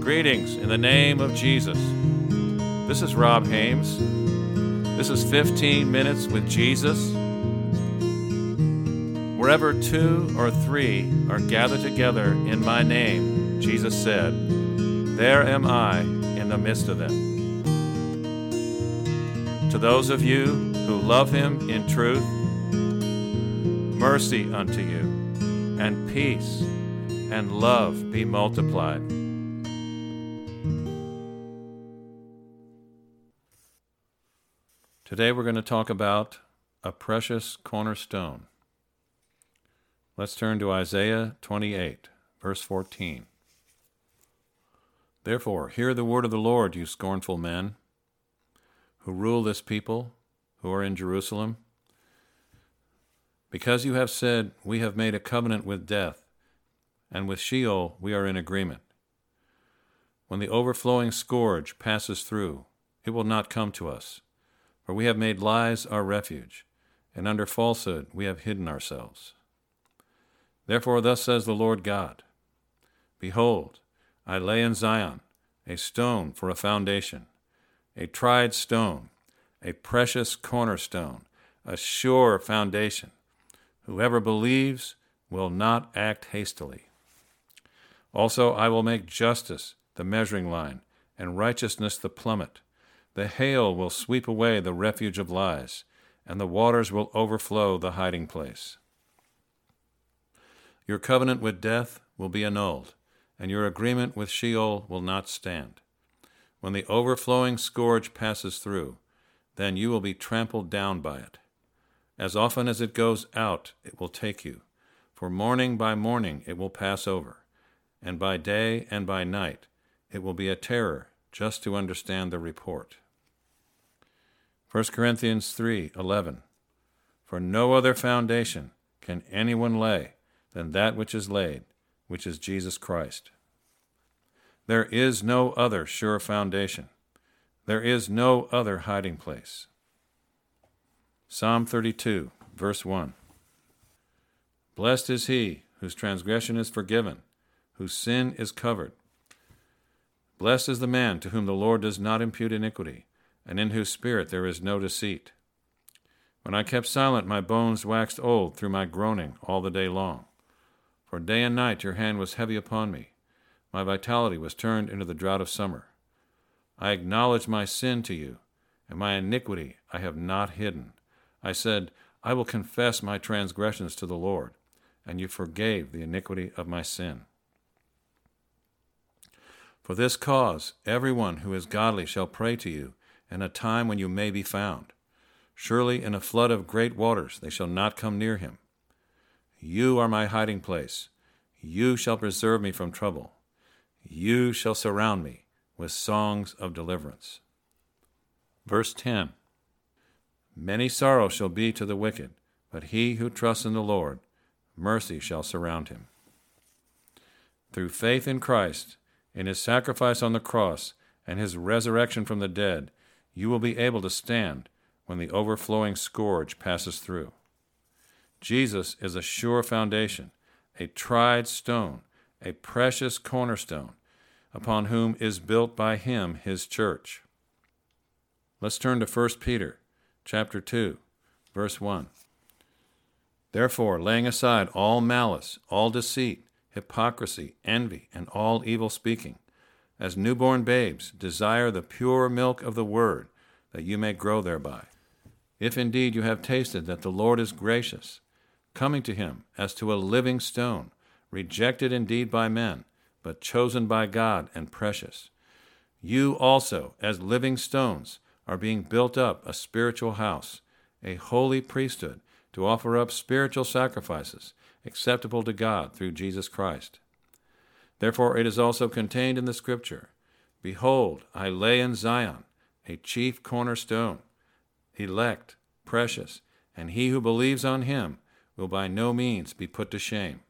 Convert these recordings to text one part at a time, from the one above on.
Greetings in the name of Jesus. This is Rob Haymes. This is 15 Minutes with Jesus. Wherever two or three are gathered together in my name, Jesus said, There am I in the midst of them. To those of you who love him in truth, mercy unto you, and peace and love be multiplied. Today we're going to talk about a precious cornerstone. Let's turn to Isaiah 28, verse 14. Therefore, hear the word of the Lord, you scornful men, who rule this people, who are in Jerusalem. Because you have said, We have made a covenant with death, and with Sheol we are in agreement. When the overflowing scourge passes through, it will not come to us for we have made lies our refuge, and under falsehood we have hidden ourselves. Therefore, thus says the Lord God Behold, I lay in Zion a stone for a foundation, a tried stone, a precious cornerstone, a sure foundation. Whoever believes will not act hastily. Also, I will make justice the measuring line, and righteousness the plummet. The hail will sweep away the refuge of lies, and the waters will overflow the hiding place. Your covenant with death will be annulled, and your agreement with Sheol will not stand. When the overflowing scourge passes through, then you will be trampled down by it. As often as it goes out, it will take you, for morning by morning it will pass over, and by day and by night it will be a terror just to understand the report. 1 Corinthians 3:11 For no other foundation can anyone lay than that which is laid, which is Jesus Christ. There is no other sure foundation. There is no other hiding place. Psalm 32, verse 1. Blessed is he whose transgression is forgiven, whose sin is covered. Blessed is the man to whom the Lord does not impute iniquity and in whose spirit there is no deceit. When I kept silent, my bones waxed old through my groaning all the day long. For day and night your hand was heavy upon me. My vitality was turned into the drought of summer. I acknowledged my sin to you, and my iniquity I have not hidden. I said, I will confess my transgressions to the Lord, and you forgave the iniquity of my sin. For this cause, every one who is godly shall pray to you and a time when you may be found. Surely in a flood of great waters they shall not come near him. You are my hiding place. You shall preserve me from trouble. You shall surround me with songs of deliverance. Verse 10 Many sorrows shall be to the wicked, but he who trusts in the Lord, mercy shall surround him. Through faith in Christ, in his sacrifice on the cross, and his resurrection from the dead, you will be able to stand when the overflowing scourge passes through. Jesus is a sure foundation, a tried stone, a precious cornerstone, upon whom is built by him his church. Let's turn to 1 Peter chapter 2, verse 1. Therefore, laying aside all malice, all deceit, hypocrisy, envy, and all evil speaking, as newborn babes, desire the pure milk of the word, that you may grow thereby. If indeed you have tasted that the Lord is gracious, coming to him as to a living stone, rejected indeed by men, but chosen by God and precious. You also, as living stones, are being built up a spiritual house, a holy priesthood, to offer up spiritual sacrifices acceptable to God through Jesus Christ. Therefore, it is also contained in the Scripture Behold, I lay in Zion a chief cornerstone, elect, precious, and he who believes on him will by no means be put to shame.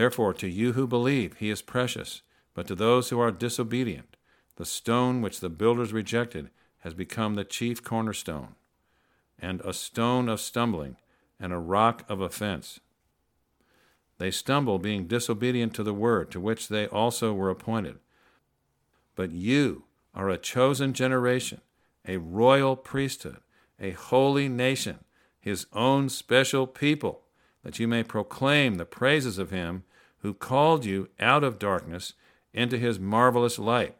Therefore, to you who believe, he is precious, but to those who are disobedient, the stone which the builders rejected has become the chief cornerstone, and a stone of stumbling, and a rock of offense. They stumble, being disobedient to the word to which they also were appointed. But you are a chosen generation, a royal priesthood, a holy nation, his own special people, that you may proclaim the praises of him who called you out of darkness into his marvelous light,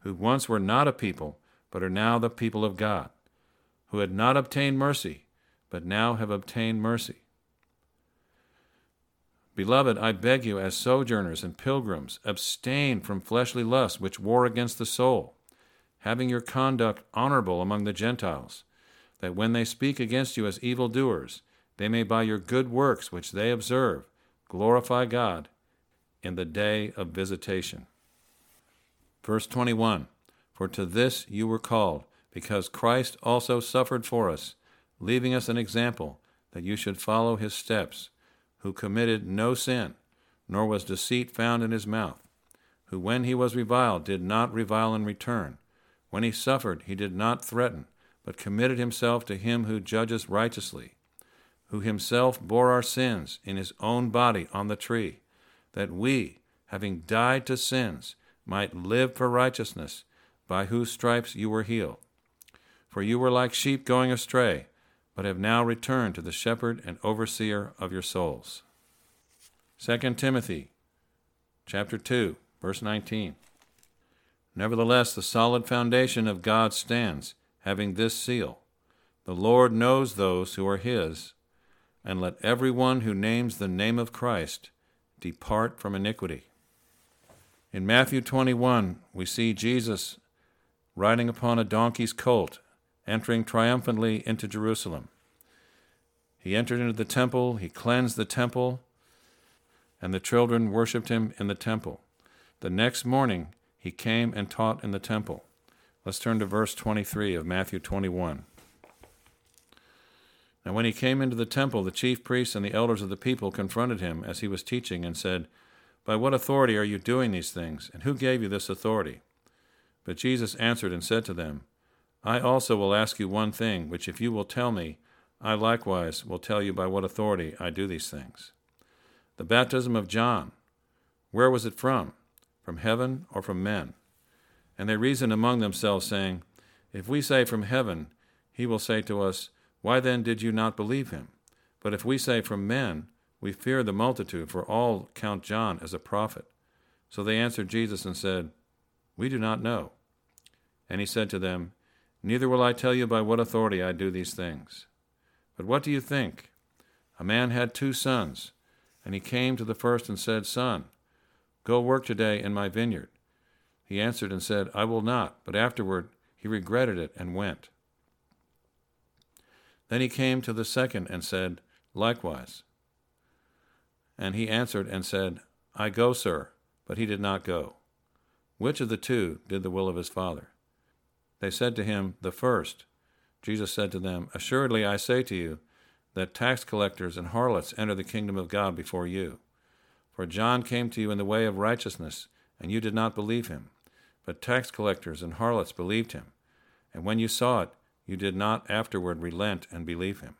who once were not a people, but are now the people of God, who had not obtained mercy, but now have obtained mercy. Beloved, I beg you, as sojourners and pilgrims, abstain from fleshly lusts which war against the soul, having your conduct honorable among the Gentiles, that when they speak against you as evildoers, they may by your good works which they observe glorify God in the day of visitation. Verse 21 For to this you were called, because Christ also suffered for us, leaving us an example that you should follow his steps who committed no sin, nor was deceit found in his mouth, who when he was reviled did not revile in return. When he suffered, he did not threaten, but committed himself to him who judges righteously, who himself bore our sins in his own body on the tree, that we, having died to sins, might live for righteousness, by whose stripes you were healed. For you were like sheep going astray but have now returned to the shepherd and overseer of your souls. 2 Timothy chapter 2 verse 19 Nevertheless the solid foundation of God stands having this seal The Lord knows those who are his and let every one who names the name of Christ depart from iniquity. In Matthew 21 we see Jesus riding upon a donkey's colt entering triumphantly into Jerusalem. He entered into the temple, he cleansed the temple, and the children worshipped him in the temple. The next morning, he came and taught in the temple. Let's turn to verse 23 of Matthew 21. Now, when he came into the temple, the chief priests and the elders of the people confronted him as he was teaching and said, By what authority are you doing these things, and who gave you this authority? But Jesus answered and said to them, I also will ask you one thing, which if you will tell me, I likewise will tell you by what authority I do these things. The baptism of John, where was it from? From heaven or from men? And they reasoned among themselves, saying, If we say from heaven, he will say to us, Why then did you not believe him? But if we say from men, we fear the multitude, for all count John as a prophet. So they answered Jesus and said, We do not know. And he said to them, Neither will I tell you by what authority I do these things. But what do you think? A man had two sons, and he came to the first and said, Son, go work today in my vineyard. He answered and said, I will not. But afterward he regretted it and went. Then he came to the second and said, Likewise. And he answered and said, I go, sir. But he did not go. Which of the two did the will of his father? They said to him, The first. Jesus said to them, Assuredly I say to you, that tax collectors and harlots enter the kingdom of God before you. For John came to you in the way of righteousness, and you did not believe him. But tax collectors and harlots believed him. And when you saw it, you did not afterward relent and believe him.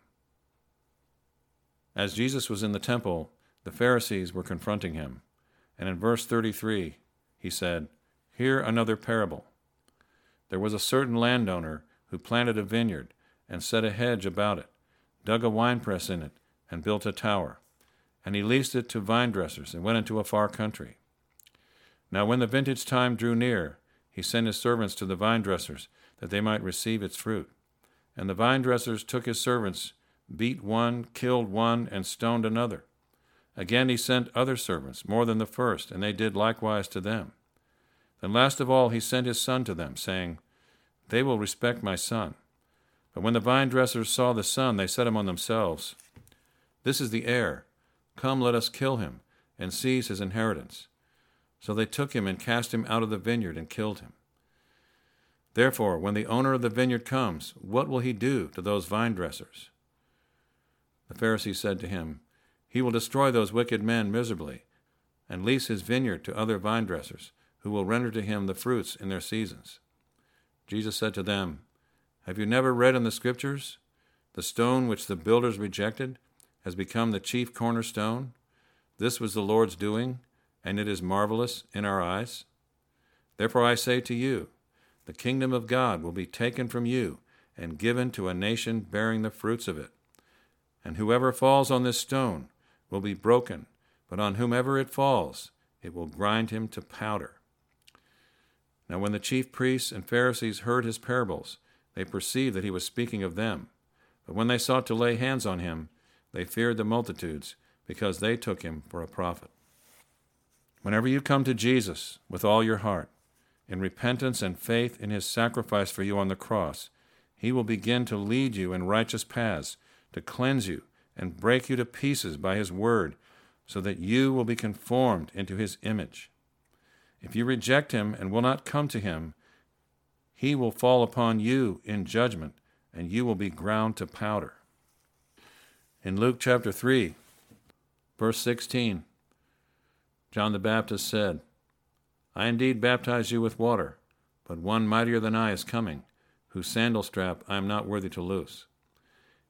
As Jesus was in the temple, the Pharisees were confronting him. And in verse 33, he said, Hear another parable. There was a certain landowner who planted a vineyard and set a hedge about it, dug a winepress in it, and built a tower. And he leased it to vine dressers and went into a far country. Now, when the vintage time drew near, he sent his servants to the vine dressers that they might receive its fruit. And the vine dressers took his servants, beat one, killed one, and stoned another. Again he sent other servants, more than the first, and they did likewise to them. Then last of all he sent his son to them, saying, They will respect my son. But when the vine dressers saw the son, they said among themselves, This is the heir. Come, let us kill him, and seize his inheritance. So they took him and cast him out of the vineyard and killed him. Therefore, when the owner of the vineyard comes, what will he do to those vine dressers? The Pharisees said to him, He will destroy those wicked men miserably, and lease his vineyard to other vine dressers who will render to him the fruits in their seasons. Jesus said to them, Have you never read in the Scriptures, The stone which the builders rejected has become the chief cornerstone? This was the Lord's doing, and it is marvelous in our eyes. Therefore I say to you, the kingdom of God will be taken from you and given to a nation bearing the fruits of it. And whoever falls on this stone will be broken, but on whomever it falls, it will grind him to powder. Now, when the chief priests and Pharisees heard his parables, they perceived that he was speaking of them. But when they sought to lay hands on him, they feared the multitudes, because they took him for a prophet. Whenever you come to Jesus with all your heart, in repentance and faith in his sacrifice for you on the cross, he will begin to lead you in righteous paths, to cleanse you and break you to pieces by his word, so that you will be conformed into his image. If you reject him and will not come to him, he will fall upon you in judgment, and you will be ground to powder. In Luke chapter 3, verse 16, John the Baptist said, I indeed baptize you with water, but one mightier than I is coming, whose sandal strap I am not worthy to loose.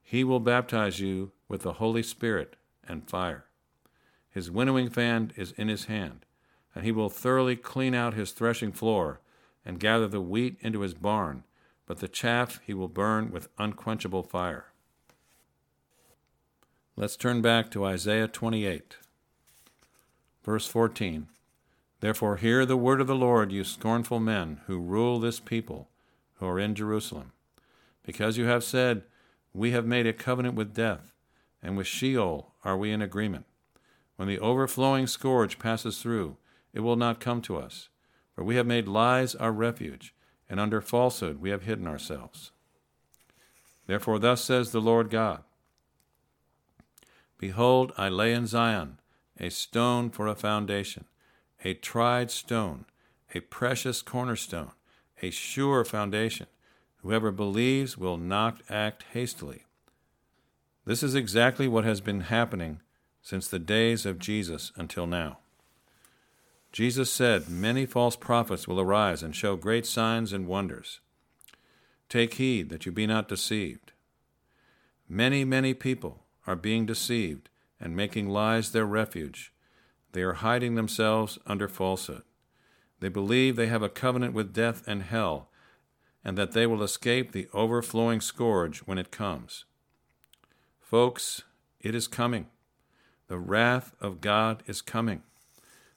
He will baptize you with the Holy Spirit and fire. His winnowing fan is in his hand and he will thoroughly clean out his threshing floor and gather the wheat into his barn, but the chaff he will burn with unquenchable fire. Let's turn back to Isaiah 28, verse 14. Therefore, hear the word of the Lord, you scornful men who rule this people who are in Jerusalem. Because you have said, We have made a covenant with death, and with Sheol are we in agreement. When the overflowing scourge passes through, it will not come to us. For we have made lies our refuge, and under falsehood we have hidden ourselves. Therefore, thus says the Lord God Behold, I lay in Zion a stone for a foundation, a tried stone, a precious cornerstone, a sure foundation. Whoever believes will not act hastily. This is exactly what has been happening since the days of Jesus until now. Jesus said, Many false prophets will arise and show great signs and wonders. Take heed that you be not deceived. Many, many people are being deceived and making lies their refuge. They are hiding themselves under falsehood. They believe they have a covenant with death and hell, and that they will escape the overflowing scourge when it comes. Folks, it is coming. The wrath of God is coming.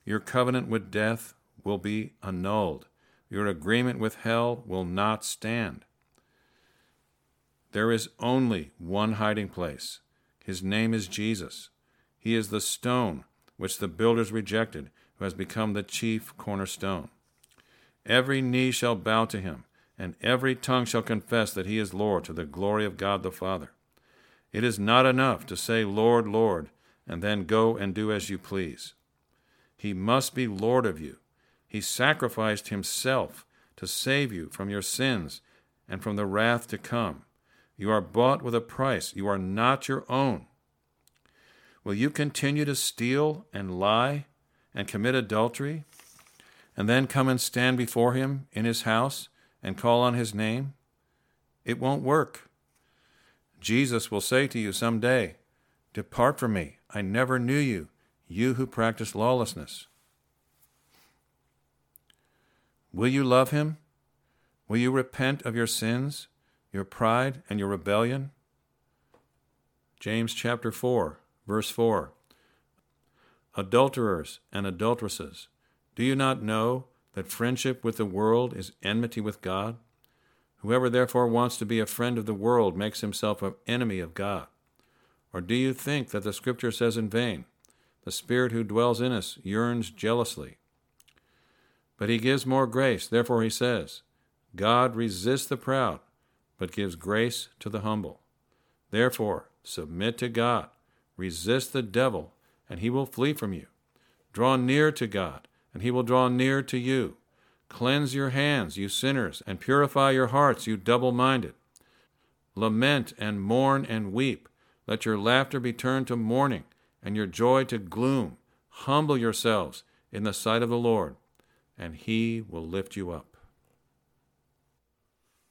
Your covenant with death will be annulled. Your agreement with hell will not stand. There is only one hiding place. His name is Jesus. He is the stone which the builders rejected, who has become the chief cornerstone. Every knee shall bow to him, and every tongue shall confess that he is Lord to the glory of God the Father. It is not enough to say, Lord, Lord, and then go and do as you please. He must be Lord of you. He sacrificed himself to save you from your sins and from the wrath to come. You are bought with a price. You are not your own. Will you continue to steal and lie and commit adultery and then come and stand before him in his house and call on his name? It won't work. Jesus will say to you someday, Depart from me, I never knew you you who practice lawlessness. Will you love him? Will you repent of your sins, your pride, and your rebellion? James chapter 4, verse 4. Adulterers and adulteresses, do you not know that friendship with the world is enmity with God? Whoever therefore wants to be a friend of the world makes himself an enemy of God. Or do you think that the Scripture says in vain, the Spirit who dwells in us yearns jealously. But he gives more grace. Therefore, he says, God resists the proud, but gives grace to the humble. Therefore, submit to God, resist the devil, and he will flee from you. Draw near to God, and he will draw near to you. Cleanse your hands, you sinners, and purify your hearts, you double minded. Lament and mourn and weep. Let your laughter be turned to mourning and your joy to gloom. Humble yourselves in the sight of the Lord, and he will lift you up.